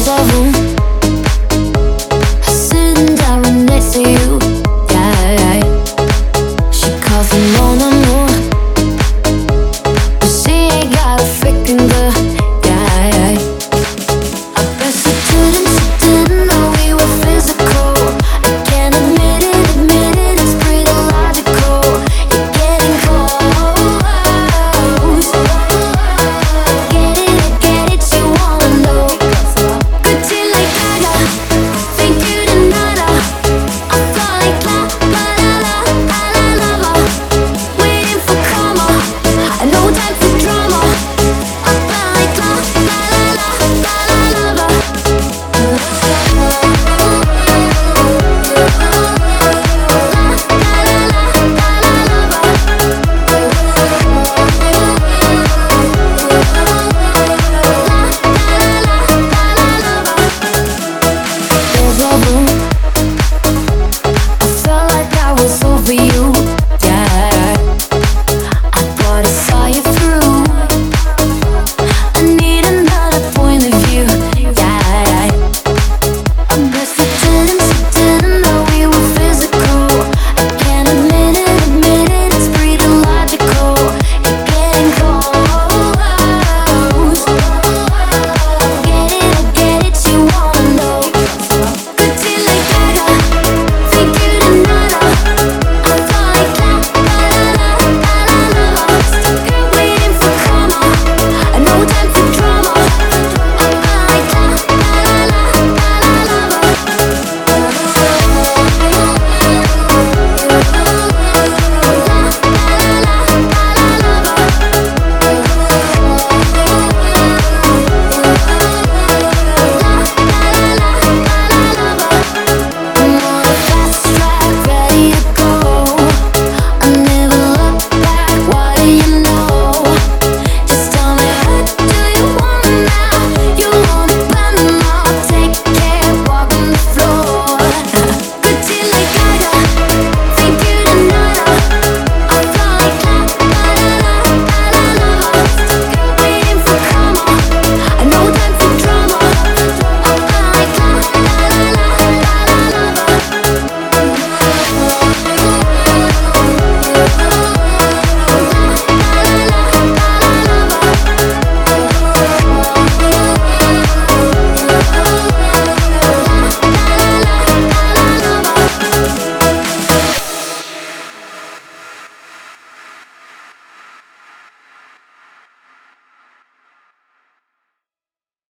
cause I ruined for you.